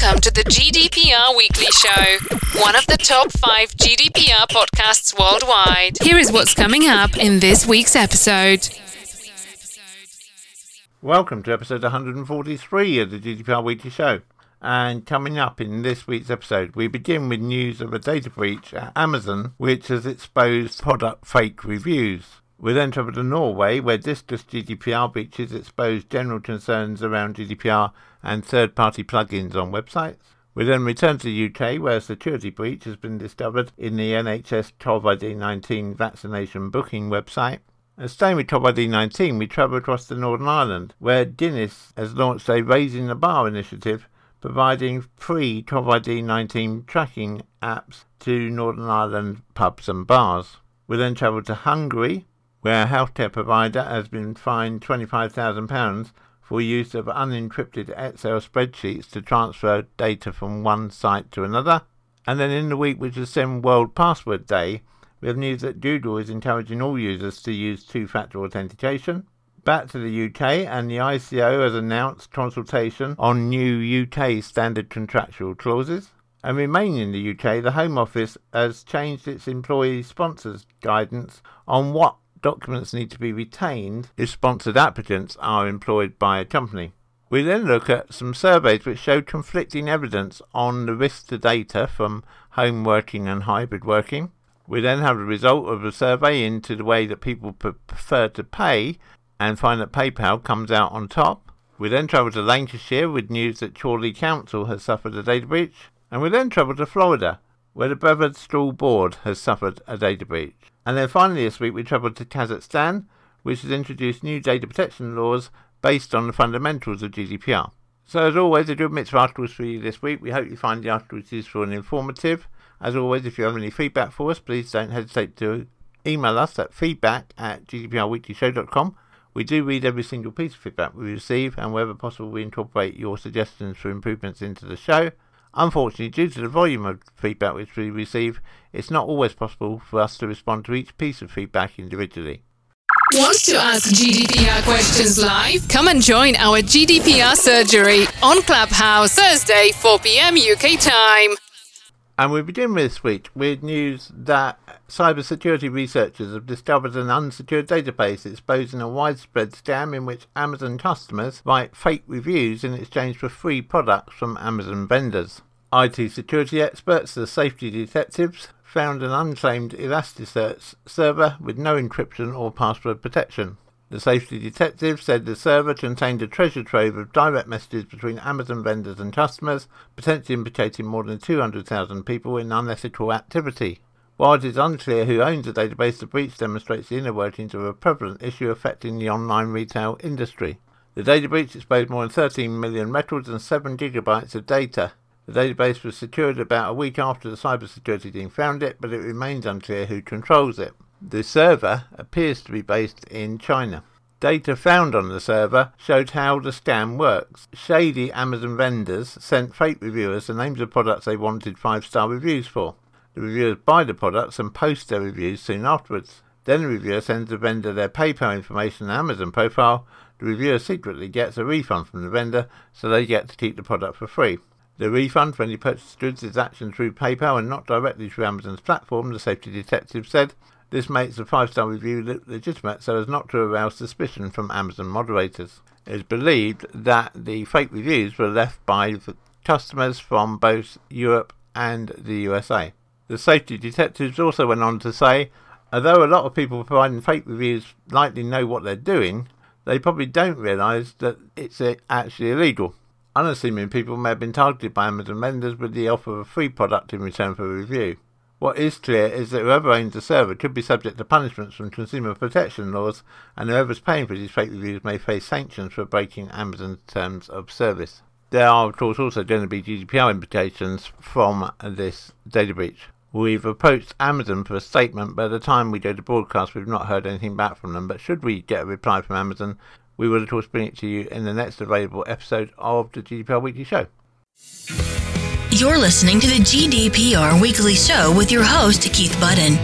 Welcome to the GDPR Weekly Show, one of the top five GDPR podcasts worldwide. Here is what's coming up in this week's episode. Welcome to episode 143 of the GDPR Weekly Show. And coming up in this week's episode, we begin with news of a data breach at Amazon, which has exposed product fake reviews. We then travel to Norway, where Disqus GDPR breaches exposed general concerns around GDPR and third party plugins on websites. We then return to the UK, where a security breach has been discovered in the NHS COVID 19 vaccination booking website. And staying with COVID 19, we travel across to Northern Ireland, where Guinness has launched a Raising the Bar initiative, providing free COVID 19 tracking apps to Northern Ireland pubs and bars. We then travel to Hungary, where a healthcare provider has been fined £25,000 for use of unencrypted Excel spreadsheets to transfer data from one site to another. And then in the week which is SIM World Password Day, we have news that Google is encouraging all users to use two-factor authentication. Back to the UK, and the ICO has announced consultation on new UK standard contractual clauses. And remaining in the UK, the Home Office has changed its employee sponsors guidance on what documents need to be retained if sponsored applicants are employed by a company. We then look at some surveys which show conflicting evidence on the risk to data from home working and hybrid working. We then have the result of a survey into the way that people prefer to pay and find that PayPal comes out on top. We then travel to Lancashire with news that Chorley Council has suffered a data breach. And we then travel to Florida, where the Brevard School Board has suffered a data breach. And then finally this week we travelled to Kazakhstan, which has introduced new data protection laws based on the fundamentals of GDPR. So as always, a good mix of articles for you this week. We hope you find the articles useful and informative. As always, if you have any feedback for us, please don't hesitate to email us at feedback at gdprweeklyshow.com. We do read every single piece of feedback we receive, and wherever possible, we incorporate your suggestions for improvements into the show. Unfortunately, due to the volume of feedback which we receive, it's not always possible for us to respond to each piece of feedback individually. Want to ask GDPR questions live? Come and join our GDPR surgery on Clubhouse Thursday, 4 pm UK time. And we begin this week with news that cybersecurity researchers have discovered an unsecured database exposing a widespread scam in which Amazon customers write fake reviews in exchange for free products from Amazon vendors. IT security experts, the safety detectives, found an unclaimed Elasticsearch server with no encryption or password protection. The safety detective said the server contained a treasure trove of direct messages between Amazon vendors and customers, potentially implicating more than 200,000 people in unethical activity. While it is unclear who owns the database, the breach demonstrates the inner workings of a prevalent issue affecting the online retail industry. The data breach exposed more than 13 million records and 7 gigabytes of data. The database was secured about a week after the cybersecurity team found it, but it remains unclear who controls it. The server appears to be based in China. Data found on the server showed how the scam works. Shady Amazon vendors sent fake reviewers the names of products they wanted five star reviews for. The reviewers buy the products and post their reviews soon afterwards. Then the reviewer sends the vendor their PayPal information and Amazon profile. The reviewer secretly gets a refund from the vendor, so they get to keep the product for free. The refund for any purchased goods is actioned through PayPal and not directly through Amazon's platform, the safety detective said. This makes the five star review legitimate so as not to arouse suspicion from Amazon moderators. It is believed that the fake reviews were left by customers from both Europe and the USA. The safety detectives also went on to say, although a lot of people providing fake reviews likely know what they're doing, they probably don't realise that it's uh, actually illegal. Unassuming people may have been targeted by Amazon vendors with the offer of a free product in return for a review. What is clear is that whoever owns the server could be subject to punishments from consumer protection laws, and whoever's paying for these fake reviews may face sanctions for breaking Amazon's terms of service. There are, of course, also going to be GDPR implications from this data breach. We've approached Amazon for a statement, but at the time we did the broadcast, we've not heard anything back from them. But should we get a reply from Amazon, we will, of course, bring it to you in the next available episode of the GDPR Weekly Show. You're listening to the GDPR Weekly Show with your host, Keith Budden.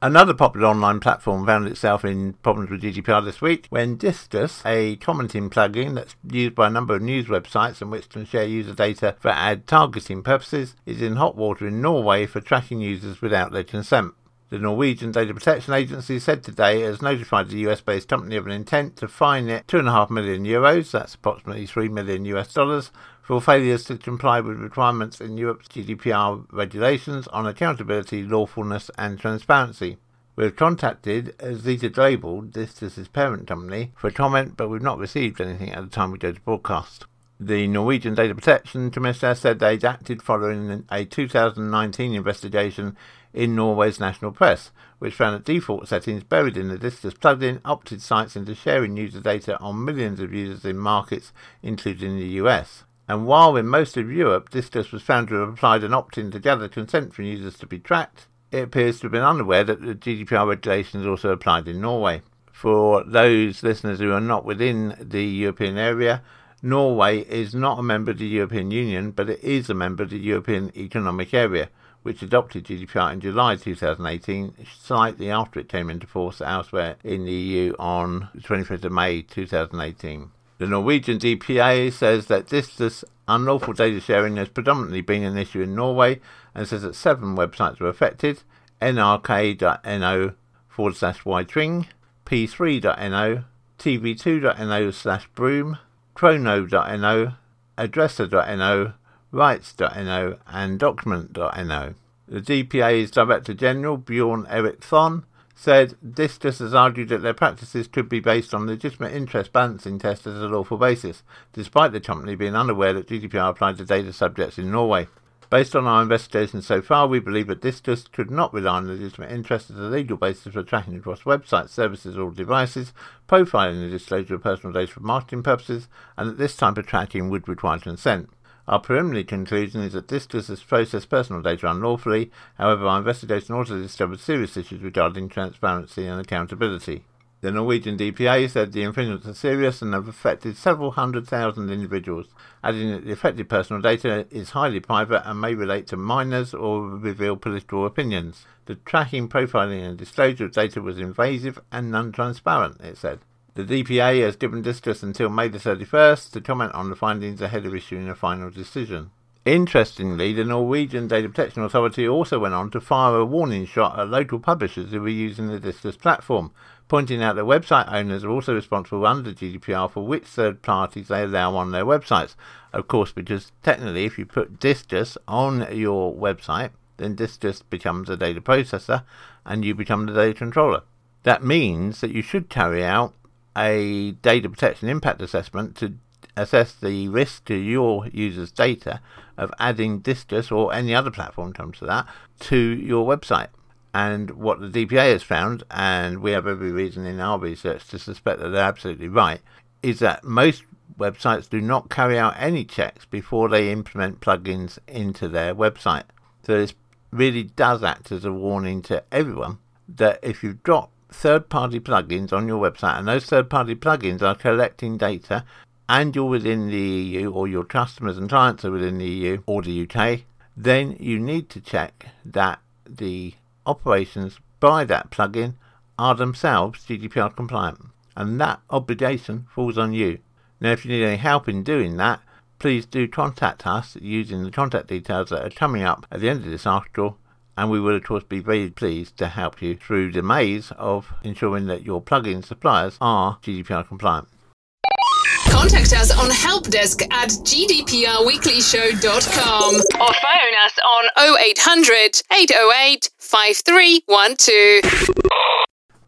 Another popular online platform found itself in problems with GDPR this week when Disqus, a commenting plugin that's used by a number of news websites and which can share user data for ad targeting purposes, is in hot water in Norway for tracking users without their consent. The Norwegian Data Protection Agency said today it has notified the US based company of an intent to fine it 2.5 million euros, that's approximately 3 million US dollars, for failures to comply with requirements in Europe's GDPR regulations on accountability, lawfulness, and transparency. We've contacted Zeta Global, this is his parent company, for a comment, but we've not received anything at the time we go to broadcast. The Norwegian Data Protection Commissioner said they'd acted following a 2019 investigation in Norway's national press, which found that default settings buried in the Disqus plugin opted sites into sharing user data on millions of users in markets, including the US. And while in most of Europe Disqus was found to have applied an opt-in to gather consent from users to be tracked, it appears to have been unaware that the GDPR regulations also applied in Norway. For those listeners who are not within the European area, Norway is not a member of the European Union, but it is a member of the European Economic Area, which adopted GDPR in July 2018, slightly after it came into force elsewhere in the EU on the 25th of May 2018. The Norwegian DPA says that this unlawful data sharing has predominantly been an issue in Norway and says that seven websites were affected nrk.no forward slash ytring, p3.no, tv2.no slash broom, khrono.no, adressa.no, rights.no, and document.no. The DPA's Director General, Bjorn Erik Thon, said Disqus has argued that their practices could be based on legitimate interest balancing tests as a lawful basis, despite the company being unaware that GDPR applied to data subjects in Norway. Based on our investigations so far, we believe that Disqus could not rely on legitimate interest as a legal basis for tracking across websites, services, or devices, profiling the disclosure of personal data for marketing purposes, and that this type of tracking would require consent. Our preliminary conclusion is that Disqus has processed personal data unlawfully. However, our investigation also discovered serious issues regarding transparency and accountability. The Norwegian DPA said the infringements are serious and have affected several hundred thousand individuals, adding that the affected personal data is highly private and may relate to minors or reveal political opinions. The tracking, profiling, and disclosure of data was invasive and non transparent, it said. The DPA has given Disqus until May the 31st to comment on the findings ahead of issuing a final decision. Interestingly, the Norwegian Data Protection Authority also went on to fire a warning shot at local publishers who were using the Disqus platform, pointing out that website owners are also responsible under GDPR for which third parties they allow on their websites. Of course, because technically, if you put Disqus on your website, then Disqus becomes a data processor and you become the data controller. That means that you should carry out a data protection impact assessment to assess the risk to your users' data of adding Disqus or any other platform comes to that to your website. And what the DPA has found, and we have every reason in our research to suspect that they're absolutely right, is that most websites do not carry out any checks before they implement plugins into their website. So this really does act as a warning to everyone that if you've third party plugins on your website, and those third party plugins are collecting data, and you're within the EU, or your customers and clients are within the EU or the UK, then you need to check that the operations by that plugin are themselves GDPR compliant. And that obligation falls on you. Now, if you need any help in doing that, please do contact us using the contact details that are coming up at the end of this article and we will of course be very pleased to help you through the maze of ensuring that your plugin suppliers are GDPR compliant. Contact us on helpdesk at gdprweeklyshow.com or phone us on 0800 808 5312.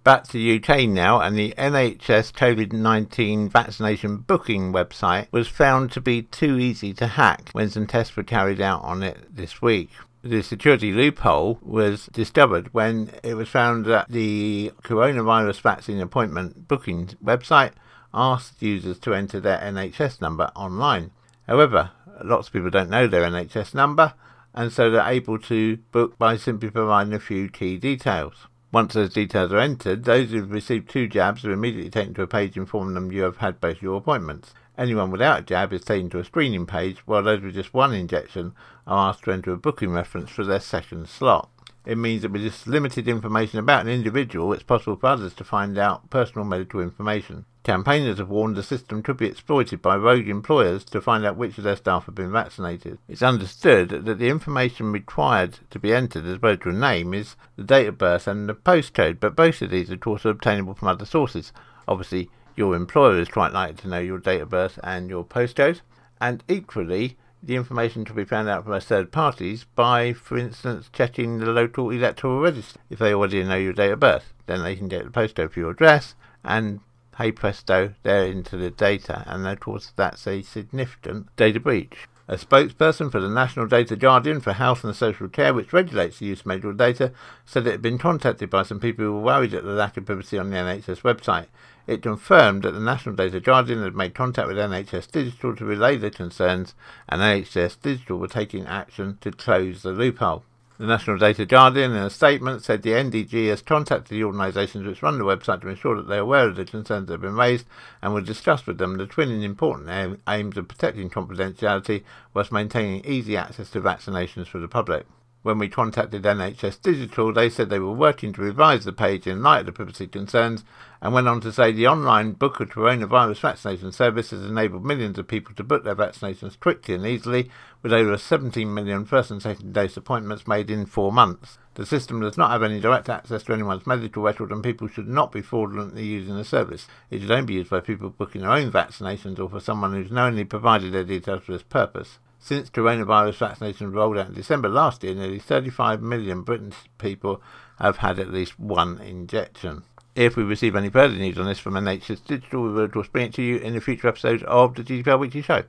Back to the UK now, and the NHS COVID 19 vaccination booking website was found to be too easy to hack when some tests were carried out on it this week the security loophole was discovered when it was found that the coronavirus vaccine appointment booking website asked users to enter their NHS number online. However, lots of people don't know their NHS number, and so they're able to book by simply providing a few key details. Once those details are entered, those who've received two jabs are immediately taken to a page informing them you have had both your appointments. Anyone without a jab is taken to a screening page, while those with just one injection are asked to enter a booking reference for their second slot. It means that with this limited information about an individual, it's possible for others to find out personal medical information. Campaigners have warned the system could be exploited by rogue employers to find out which of their staff have been vaccinated. It's understood that the information required to be entered as well as your name is the date of birth and the postcode, but both of these, of course, are obtainable from other sources. Obviously, your employer is quite likely to know your date of birth and your postcode, and equally, the information to be found out from third parties by, for instance, checking the local electoral register. If they already know your date of birth, then they can get the postcode for your address, and hey presto, they're into the data, and of course that's a significant data breach. A spokesperson for the National Data Guardian for Health and Social Care, which regulates the use of medical data, said it had been contacted by some people who were worried at the lack of privacy on the NHS website. It confirmed that the National Data Guardian had made contact with NHS Digital to relay the concerns, and NHS Digital were taking action to close the loophole. The National Data Guardian, in a statement, said the NDG has contacted the organisations which run the website to ensure that they are aware of the concerns that have been raised and will discuss with them the twin important aims of protecting confidentiality whilst maintaining easy access to vaccinations for the public. When we contacted NHS Digital, they said they were working to revise the page in light of the privacy concerns and went on to say the online book of coronavirus vaccination service has enabled millions of people to book their vaccinations quickly and easily, with over 17 million first and second dose appointments made in four months. The system does not have any direct access to anyone's medical record, and people should not be fraudulently using the service. It should only be used by people booking their own vaccinations or for someone who's knowingly provided their details for this purpose. Since coronavirus vaccination rolled out in December last year, nearly 35 million British people have had at least one injection. If we receive any further news on this from NHS Digital, we will bring it to you in a future episode of the GDPR Weekly Show.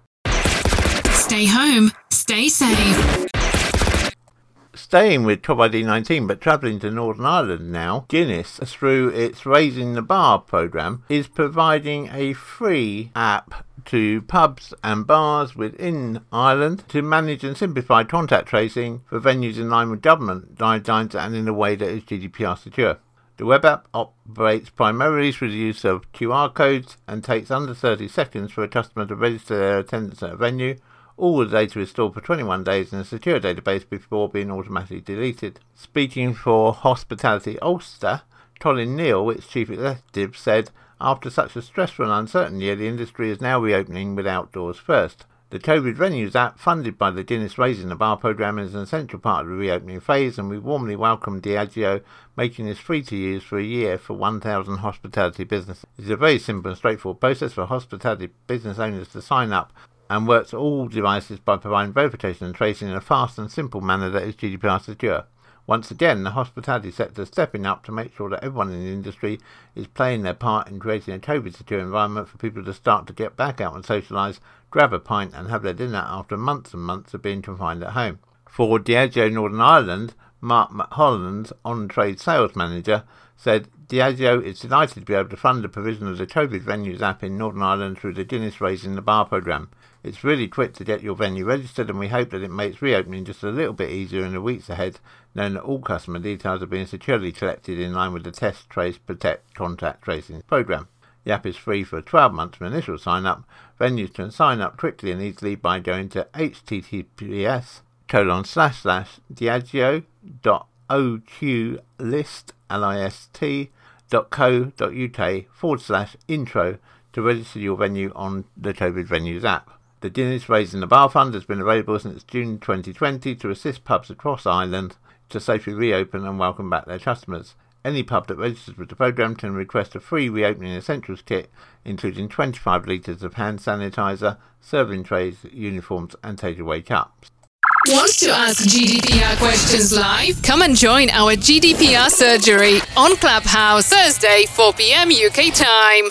Stay home, stay safe. Staying with COVID 19 but travelling to Northern Ireland now, Guinness, through its Raising the Bar programme, is providing a free app to pubs and bars within Ireland to manage and simplify contact tracing for venues in line with government guidelines and in a way that is GDPR secure. The web app operates primarily through the use of QR codes and takes under 30 seconds for a customer to register their attendance at a venue. All the data is stored for 21 days in a secure database before being automatically deleted. Speaking for Hospitality Ulster, Colin Neill, its chief executive, said after such a stressful and uncertain year, the industry is now reopening with outdoors first. The COVID Venues app, funded by the Guinness Raising the Bar programme, is an essential part of the reopening phase, and we warmly welcome Diageo making this free to use for a year for 1,000 hospitality businesses. It is a very simple and straightforward process for hospitality business owners to sign up and works all devices by providing verification and tracing in a fast and simple manner that is GDPR secure. Once again, the hospitality sector is stepping up to make sure that everyone in the industry is playing their part in creating a COVID secure environment for people to start to get back out and socialise, grab a pint, and have their dinner after months and months of being confined at home. For Diageo Northern Ireland, Mark Holland, on trade sales manager, said Diageo is delighted to be able to fund the provision of the COVID venues app in Northern Ireland through the Guinness Raising the Bar programme. It's really quick to get your venue registered, and we hope that it makes reopening just a little bit easier in the weeks ahead, knowing that all customer details are being securely collected in line with the Test, Trace, Protect contact tracing program. The app is free for 12 months from initial sign up. Venues can sign up quickly and easily by going to https colon slash slash diageo dot list L-I-S-T dot co dot uk forward slash intro to register your venue on the COVID Venues app. The Guinness Raising the Bar Fund has been available since June 2020 to assist pubs across Ireland to safely reopen and welcome back their customers. Any pub that registers with the programme can request a free reopening essentials kit, including 25 litres of hand sanitizer, serving trays, uniforms, and takeaway cups. Want to ask GDPR questions live? Come and join our GDPR surgery on Clubhouse Thursday, 4 pm UK time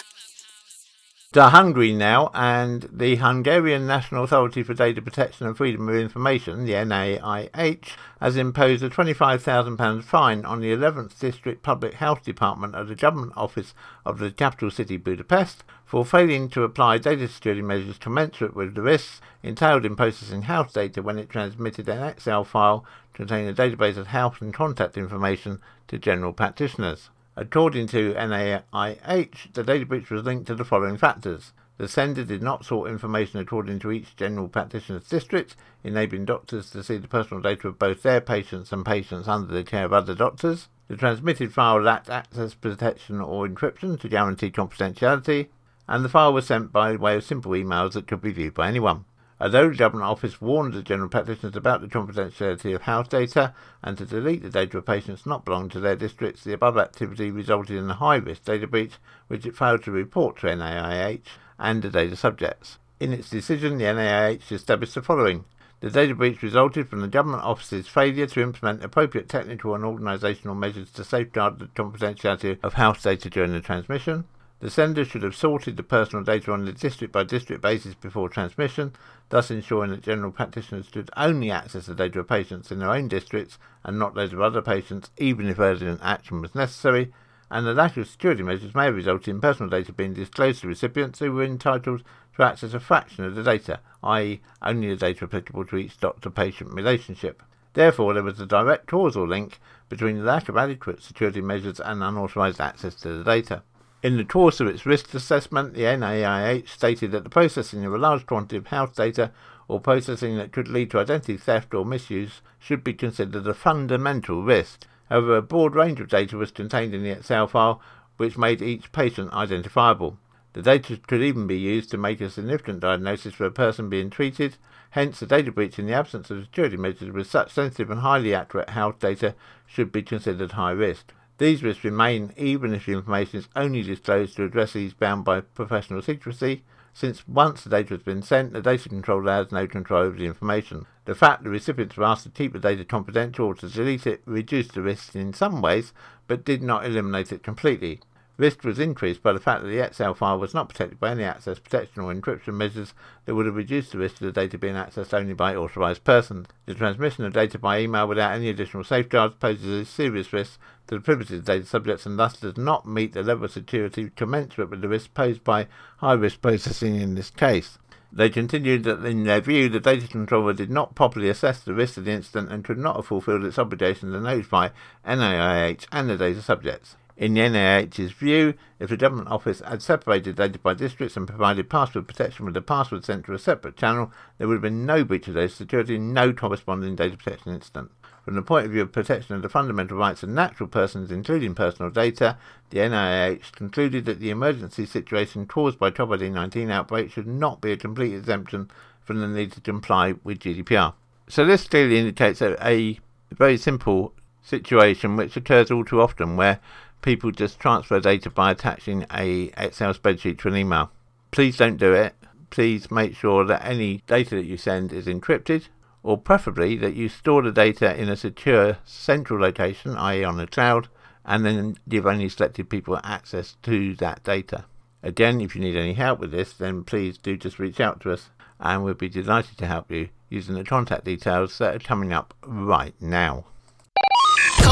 to Hungary now, and the Hungarian National Authority for Data Protection and Freedom of Information, the NAIH, has imposed a £25,000 fine on the 11th District Public Health Department of the Government Office of the capital city Budapest for failing to apply data security measures commensurate with the risks entailed in processing health data when it transmitted an Excel file containing a database of health and contact information to general practitioners. According to NAIH, the data breach was linked to the following factors. The sender did not sort information according to each general practitioner's district, enabling doctors to see the personal data of both their patients and patients under the care of other doctors. The transmitted file lacked access protection or encryption to guarantee confidentiality, and the file was sent by way of simple emails that could be viewed by anyone. Although the Government Office warned the general practitioners about the confidentiality of house data and to delete the data of patients not belonging to their districts, the above activity resulted in a high risk data breach which it failed to report to NIH and the data subjects. In its decision, the NIH established the following. The data breach resulted from the Government Office's failure to implement appropriate technical and organisational measures to safeguard the confidentiality of house data during the transmission. The sender should have sorted the personal data on a district by district basis before transmission, thus ensuring that general practitioners should only access the data of patients in their own districts and not those of other patients, even if urgent action was necessary. And the lack of security measures may have resulted in personal data being disclosed to recipients who were entitled to access a fraction of the data, i.e., only the data applicable to each doctor patient relationship. Therefore, there was a direct causal link between the lack of adequate security measures and unauthorized access to the data. In the course of its risk assessment, the NIH stated that the processing of a large quantity of health data or processing that could lead to identity theft or misuse should be considered a fundamental risk. However, a broad range of data was contained in the Excel file, which made each patient identifiable. The data could even be used to make a significant diagnosis for a person being treated. Hence, a data breach in the absence of security measures with such sensitive and highly accurate health data should be considered high risk. These risks remain even if the information is only disclosed to addressees bound by professional secrecy, since once the data has been sent, the data controller has no control over the information. The fact the recipients were asked to keep the data confidential or to delete it reduced the risk in some ways, but did not eliminate it completely. Risk was increased by the fact that the Excel file was not protected by any access protection or encryption measures that would have reduced the risk of the data being accessed only by authorized persons. The transmission of data by email without any additional safeguards poses a serious risk to the privacy of data subjects and thus does not meet the level of security commensurate with the risk posed by high risk processing in this case. They continued that, in their view, the data controller did not properly assess the risk of the incident and could not have fulfilled its obligation to notify NIH and the data subjects. In the NIH's view, if the Government Office had separated data by districts and provided password protection with the password sent to a separate channel, there would have been no breach of data security and no corresponding data protection incident. From the point of view of protection of the fundamental rights of natural persons, including personal data, the NIH concluded that the emergency situation caused by COVID-19 outbreak should not be a complete exemption from the need to comply with GDPR. So this clearly indicates a, a very simple situation which occurs all too often where people just transfer data by attaching a Excel spreadsheet to an email. Please don't do it. Please make sure that any data that you send is encrypted, or preferably that you store the data in a secure central location, i.e., on the cloud, and then you've only selected people access to that data. Again, if you need any help with this, then please do just reach out to us, and we'll be delighted to help you using the contact details that are coming up right now.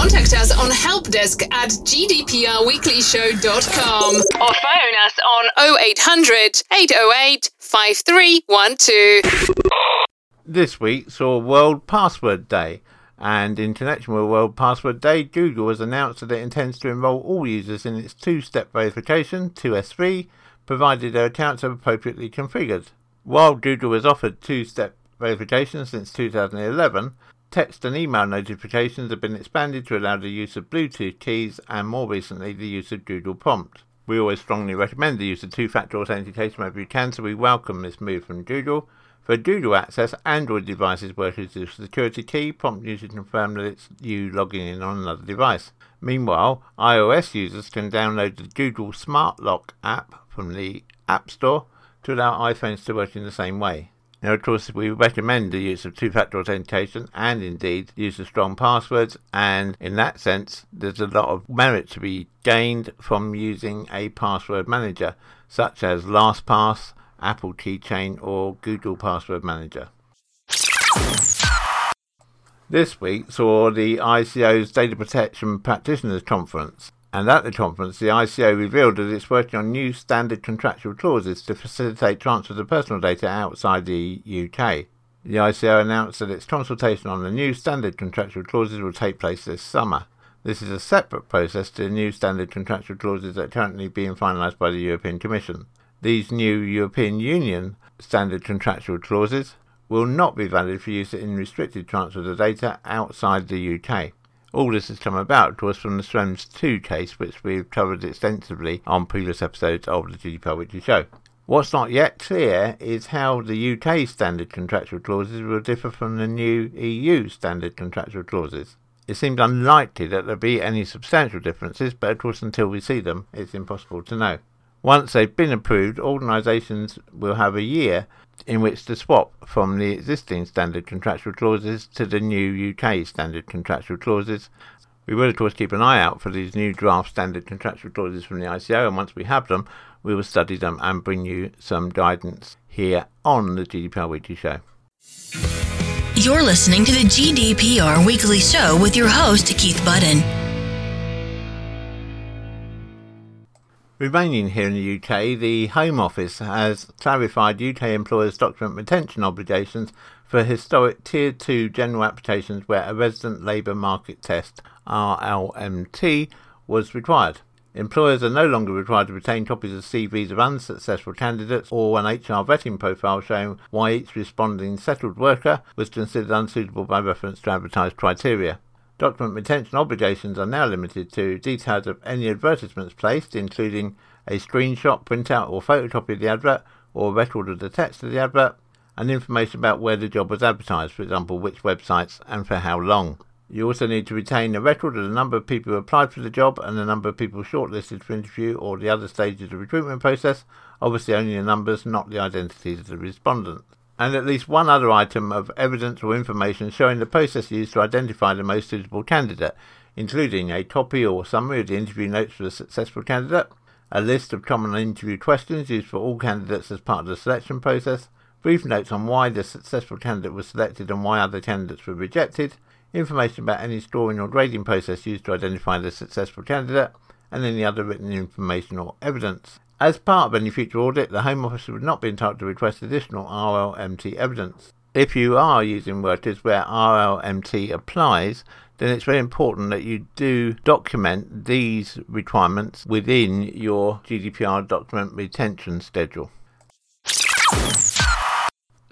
Contact us on helpdesk at gdprweeklyshow.com or phone us on 0800 808 5312. This week saw World Password Day, and in connection with World Password Day, Google has announced that it intends to enrol all users in its two step verification, 2SV, provided their accounts are appropriately configured. While Google has offered two step verification since 2011, Text and email notifications have been expanded to allow the use of Bluetooth keys and more recently the use of Google Prompt. We always strongly recommend the use of two factor authentication wherever you can, so we welcome this move from Google. For Google Access, Android devices work with the security key, prompt you to confirm that it's you logging in on another device. Meanwhile, iOS users can download the Google Smart Lock app from the App Store to allow iPhones to work in the same way. Now, of course, we recommend the use of two factor authentication and indeed use of strong passwords. And in that sense, there's a lot of merit to be gained from using a password manager, such as LastPass, Apple Keychain, or Google Password Manager. This week saw the ICO's Data Protection Practitioners Conference. And at the conference, the ICO revealed that it's working on new standard contractual clauses to facilitate transfers of personal data outside the UK. The ICO announced that its consultation on the new standard contractual clauses will take place this summer. This is a separate process to the new standard contractual clauses that are currently being finalised by the European Commission. These new European Union standard contractual clauses will not be valid for use in restricted transfers of data outside the UK. All this has come about, of course, from the Schrems 2 case, which we've covered extensively on previous episodes of the GDPR Weekly Show. What's not yet clear is how the UK standard contractual clauses will differ from the new EU standard contractual clauses. It seems unlikely that there'll be any substantial differences, but of course, until we see them, it's impossible to know. Once they've been approved, organisations will have a year in which to swap from the existing standard contractual clauses to the new UK standard contractual clauses. We will, of course, keep an eye out for these new draft standard contractual clauses from the ICO, and once we have them, we will study them and bring you some guidance here on the GDPR Weekly Show. You're listening to the GDPR Weekly Show with your host, Keith Budden. Remaining here in the UK, the Home Office has clarified UK employers' document retention obligations for historic Tier 2 general applications where a resident labour market test RLMT was required. Employers are no longer required to retain copies of CVs of unsuccessful candidates or an HR vetting profile showing why each responding settled worker was considered unsuitable by reference to advertised criteria. Document retention obligations are now limited to details of any advertisements placed, including a screenshot, printout, or photocopy of the advert, or a record of the text of the advert, and information about where the job was advertised, for example, which websites and for how long. You also need to retain a record of the number of people who applied for the job and the number of people shortlisted for interview or the other stages of the recruitment process, obviously only the numbers, not the identities of the respondents and at least one other item of evidence or information showing the process used to identify the most suitable candidate, including a copy or summary of the interview notes for the successful candidate, a list of common interview questions used for all candidates as part of the selection process, brief notes on why the successful candidate was selected and why other candidates were rejected, information about any scoring or grading process used to identify the successful candidate, and any other written information or evidence. As part of any future audit, the Home Office would not be entitled to request additional RLMT evidence. If you are using workers where RLMT applies, then it's very important that you do document these requirements within your GDPR document retention schedule.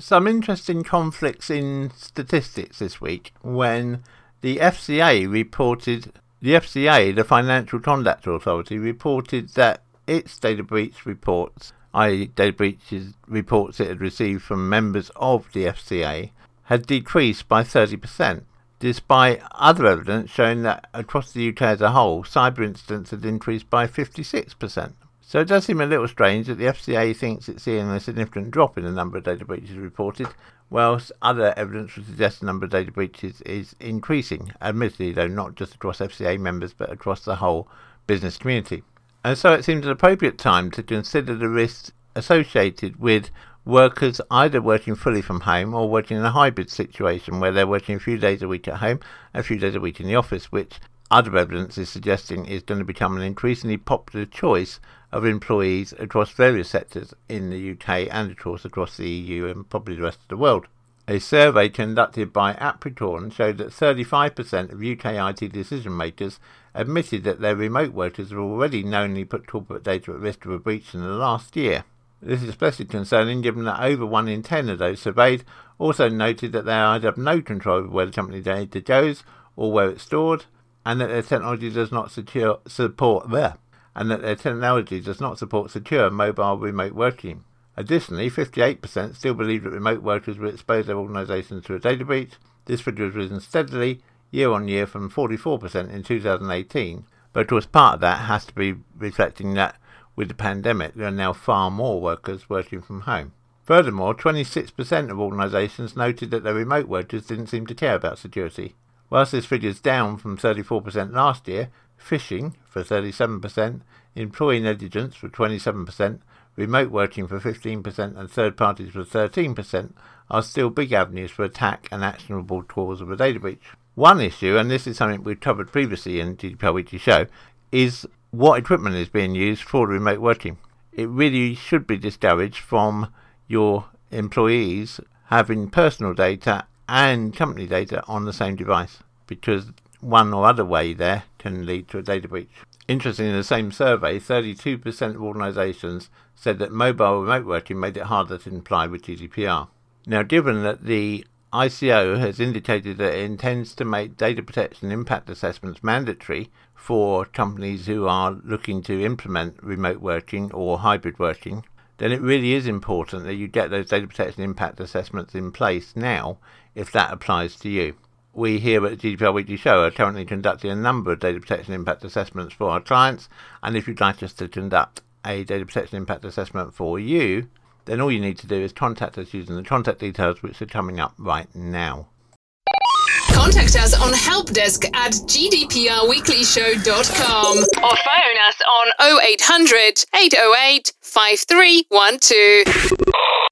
Some interesting conflicts in statistics this week when the FCA reported, the FCA, the Financial Conduct Authority, reported that its data breach reports, i.e., data breaches reports it had received from members of the FCA, had decreased by 30%, despite other evidence showing that across the UK as a whole, cyber incidents had increased by 56%. So it does seem a little strange that the FCA thinks it's seeing a significant drop in the number of data breaches reported, whilst other evidence would suggest the number of data breaches is increasing, admittedly, though not just across FCA members but across the whole business community. And so it seems an appropriate time to consider the risks associated with workers either working fully from home or working in a hybrid situation where they're working a few days a week at home, and a few days a week in the office, which other evidence is suggesting is going to become an increasingly popular choice of employees across various sectors in the UK and, of course, across the EU and probably the rest of the world. A survey conducted by Apricorn showed that 35% of UK IT decision makers admitted that their remote workers have already knowingly put corporate data at risk of a breach in the last year. This is especially concerning given that over 1 in 10 of those surveyed also noted that they either have no control over where the company data goes or where it's stored, and that their technology does not secure, support there, and that their technology does not support secure mobile remote working. Additionally, 58% still believe that remote workers will expose their organisations to a data breach. This figure has risen steadily year on year from 44% in 2018, but of course part of that has to be reflecting that with the pandemic there are now far more workers working from home. Furthermore, 26% of organisations noted that their remote workers didn't seem to care about security. Whilst this figure is down from 34% last year, phishing for 37%, employee negligence for 27%, remote working for 15% and third parties for 13% are still big avenues for attack and actionable cause of a data breach. One issue, and this is something we've covered previously in the GDPR Weekly Show, is what equipment is being used for remote working. It really should be discouraged from your employees having personal data and company data on the same device because one or other way there can lead to a data breach. Interestingly, in the same survey, 32% of organisations said that mobile remote working made it harder to comply with GDPR. Now, given that the ICO has indicated that it intends to make data protection impact assessments mandatory for companies who are looking to implement remote working or hybrid working, then it really is important that you get those data protection impact assessments in place now if that applies to you. We here at GDPR Weekly Show are currently conducting a number of data protection impact assessments for our clients, and if you'd like us to conduct a data protection impact assessment for you, then all you need to do is contact us using the contact details which are coming up right now. Contact us on helpdesk at gdprweeklyshow.com or phone us on 0800 808 5312.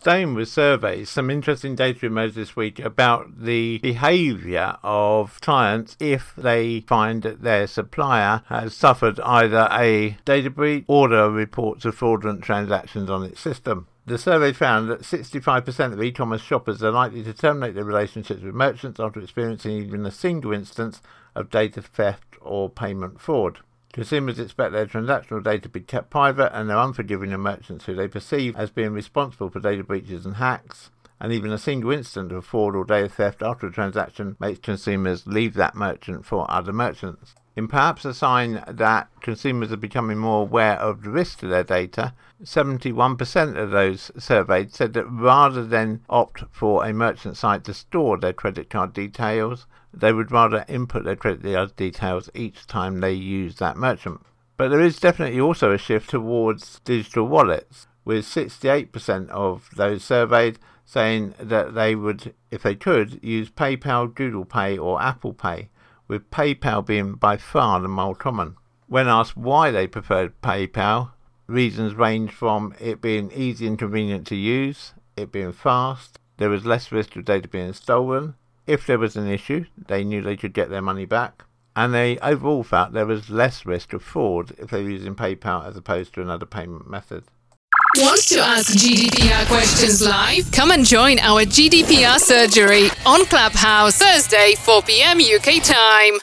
Staying with surveys, some interesting data emerged this week about the behaviour of clients if they find that their supplier has suffered either a data breach or reports of fraudulent transactions on its system. The survey found that 65% of e commerce shoppers are likely to terminate their relationships with merchants after experiencing even a single instance of data theft or payment fraud. Consumers expect their transactional data to be kept private and they're unforgiving of merchants who they perceive as being responsible for data breaches and hacks. And even a single incident of fraud or data theft after a transaction makes consumers leave that merchant for other merchants. In perhaps a sign that consumers are becoming more aware of the risk to their data, 71% of those surveyed said that rather than opt for a merchant site to store their credit card details, they would rather input their credit card details each time they use that merchant. But there is definitely also a shift towards digital wallets, with 68% of those surveyed saying that they would, if they could, use PayPal, Google Pay, or Apple Pay, with PayPal being by far the more common. When asked why they preferred PayPal, reasons range from it being easy and convenient to use, it being fast, there was less risk of data being stolen, if there was an issue, they knew they could get their money back, and they overall felt there was less risk of fraud if they were using PayPal as opposed to another payment method. Want to ask GDPR questions live? Come and join our GDPR surgery on Clubhouse Thursday, 4 p.m. UK time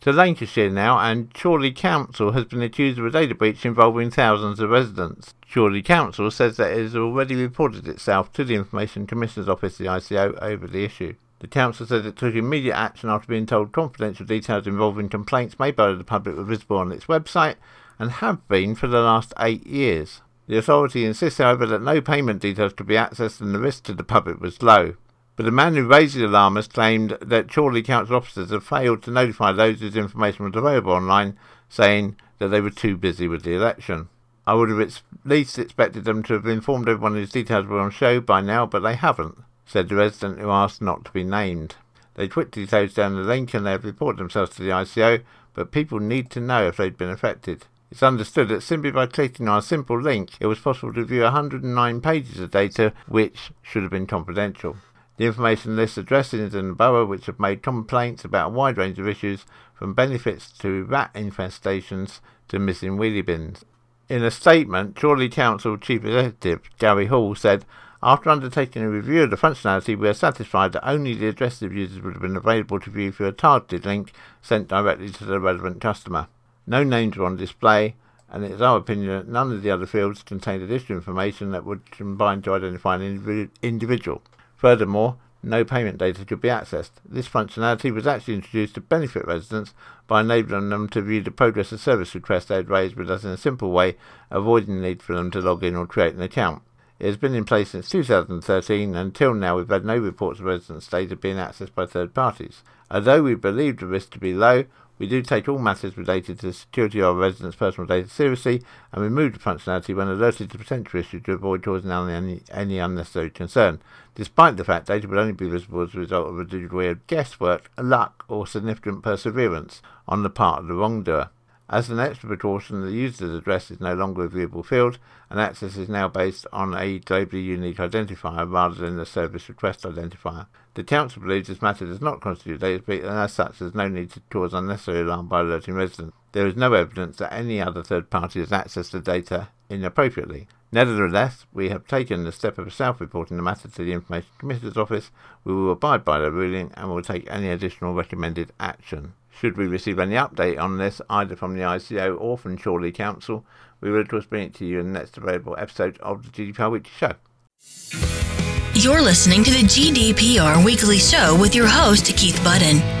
to Lancashire now, and Chorley Council has been accused of a data breach involving thousands of residents. Chorley Council says that it has already reported itself to the Information Commissioner's Office, the ICO, over the issue. The council says it took immediate action after being told confidential details involving complaints made by the public were visible on its website and have been for the last eight years. The authority insists, however, that no payment details could be accessed and the risk to the public was low. But the man who raised the alarm has claimed that Chorley Council officers have failed to notify those whose information was available online, saying that they were too busy with the election. I would have at least expected them to have informed everyone whose details were on show by now, but they haven't, said the resident who asked not to be named. They quickly closed down the link and they have reported themselves to the ICO, but people need to know if they'd been affected. It's understood that simply by clicking on a simple link, it was possible to view 109 pages of data which should have been confidential. The information lists addresses in the borough which have made complaints about a wide range of issues, from benefits to rat infestations to missing wheelie bins. In a statement, Chorley Council Chief Executive Gary Hall said, after undertaking a review of the functionality, we are satisfied that only the addresses of users would have been available to view through a targeted link sent directly to the relevant customer. No names were on display, and it is our opinion that none of the other fields contained additional information that would combine to identify an individual. Furthermore, no payment data could be accessed. This functionality was actually introduced to benefit residents by enabling them to view the progress of service requests they had raised with us in a simple way, avoiding the need for them to log in or create an account. It has been in place since 2013, and until now we've had no reports of residents' data being accessed by third parties. Although we believe the risk to be low, we do take all matters related to the security of our residents' personal data seriously and remove the functionality when alerted to potential issues to avoid causing any, any unnecessary concern, despite the fact data would only be visible as a result of a degree of guesswork, luck, or significant perseverance on the part of the wrongdoer. As an extra precaution, the user's address is no longer a viewable field, and access is now based on a globally unique identifier rather than the service request identifier. The Council believes this matter does not constitute data breach, and as such, there's no need to cause unnecessary alarm by alerting residents. There is no evidence that any other third party has accessed the data inappropriately. Nevertheless, we have taken the step of self-reporting the matter to the Information Commissioner's Office. We will abide by the ruling and will take any additional recommended action. Should we receive any update on this, either from the ICO or from Chorley Council, we will of course bring it to you in the next available episode of the GDPR Weekly Show. You're listening to the GDPR Weekly Show with your host, Keith Budden.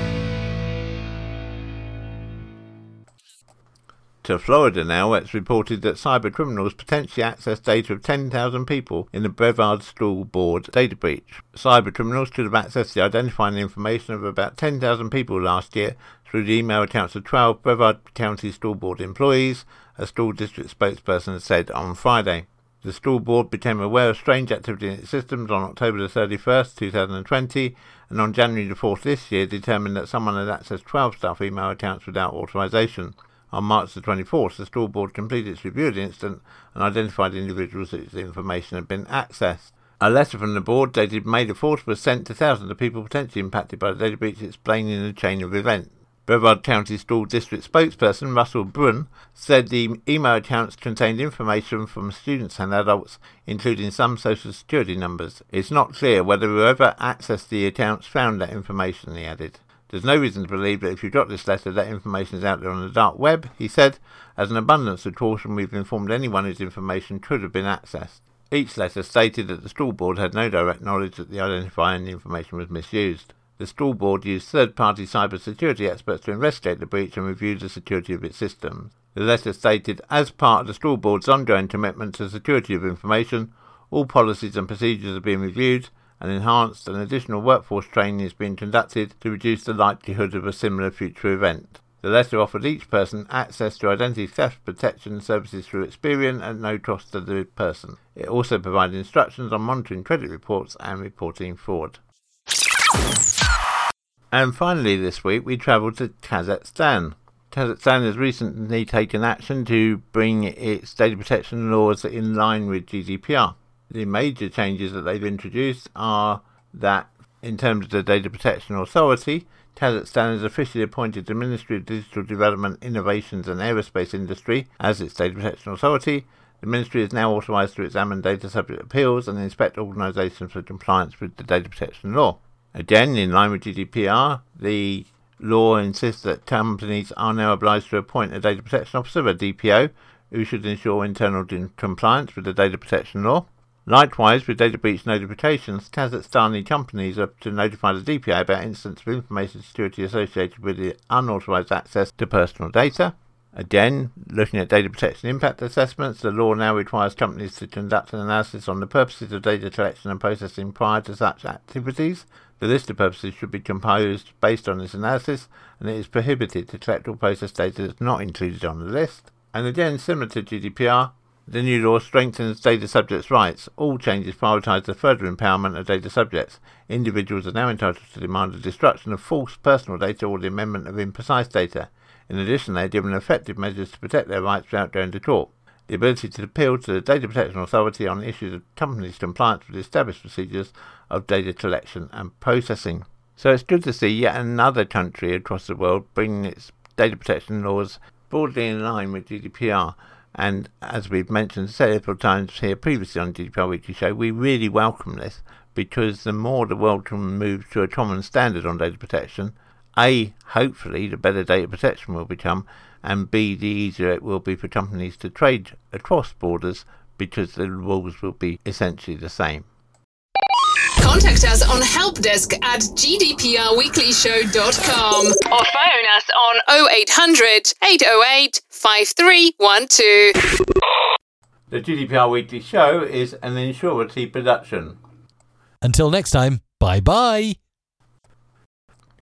To Florida now, it's reported that cyber criminals potentially accessed data of 10,000 people in the Brevard School Board data breach. Cyber criminals could have accessed the identifying information of about 10,000 people last year through the email accounts of 12 Brevard County School Board employees, a school district spokesperson said on Friday. The school board became aware of strange activity in its systems on October the 31st, 2020, and on January the 4th this year determined that someone had accessed 12 staff email accounts without authorization. On March the 24th, the school board completed its review of the incident and identified individuals whose information had been accessed. A letter from the board dated May the 4th was sent to thousands of people potentially impacted by the data breach explaining the chain of events. Brevard County School District spokesperson Russell Bruhn said the email accounts contained information from students and adults, including some social security numbers. It's not clear whether whoever accessed the accounts found that information, he added. There's no reason to believe that if you got this letter, that information is out there on the dark web, he said. As an abundance of caution, we've informed anyone whose information could have been accessed. Each letter stated that the school board had no direct knowledge that the identifying information was misused. The school board used third-party cybersecurity experts to investigate the breach and review the security of its systems. The letter stated, as part of the school board's ongoing commitment to security of information, all policies and procedures are being reviewed and enhanced and additional workforce training is being conducted to reduce the likelihood of a similar future event. The letter offered each person access to identity theft protection services through Experian at no cost to the person. It also provided instructions on monitoring credit reports and reporting fraud. And finally, this week we travelled to Kazakhstan. Kazakhstan has recently taken action to bring its data protection laws in line with GDPR. The major changes that they've introduced are that, in terms of the Data Protection Authority, Kazakhstan has officially appointed the Ministry of Digital Development, Innovations and Aerospace Industry as its Data Protection Authority. The Ministry is now authorised to examine data subject appeals and inspect organisations for compliance with the data protection law. Again, in line with GDPR, the law insists that companies are now obliged to appoint a data protection officer, a DPO, who should ensure internal compliance with the data protection law. Likewise, with data breach notifications, Kazakhstani companies are to notify the DPO about incidents of information security associated with the unauthorized access to personal data. Again, looking at data protection impact assessments, the law now requires companies to conduct an analysis on the purposes of data collection and processing prior to such activities. The list of purposes should be composed based on this analysis, and it is prohibited to collect or process data that's not included on the list. And again, similar to GDPR, the new law strengthens data subjects' rights. All changes prioritise the further empowerment of data subjects. Individuals are now entitled to demand the destruction of false personal data or the amendment of imprecise data. In addition, they are given effective measures to protect their rights without going to court. The ability to appeal to the Data Protection Authority on issues of companies' compliance with established procedures of data collection and processing. So it's good to see yet another country across the world bringing its data protection laws broadly in line with GDPR. And as we've mentioned several times here previously on GDPR Weekly Show, we really welcome this because the more the world can move to a common standard on data protection, A, hopefully the better data protection will become, and B, the easier it will be for companies to trade across borders because the rules will be essentially the same. Contact us on helpdesk at gdprweeklyshow.com or phone us on 0800 808 5312. The GDPR Weekly Show is an Insurity production. Until next time, bye bye.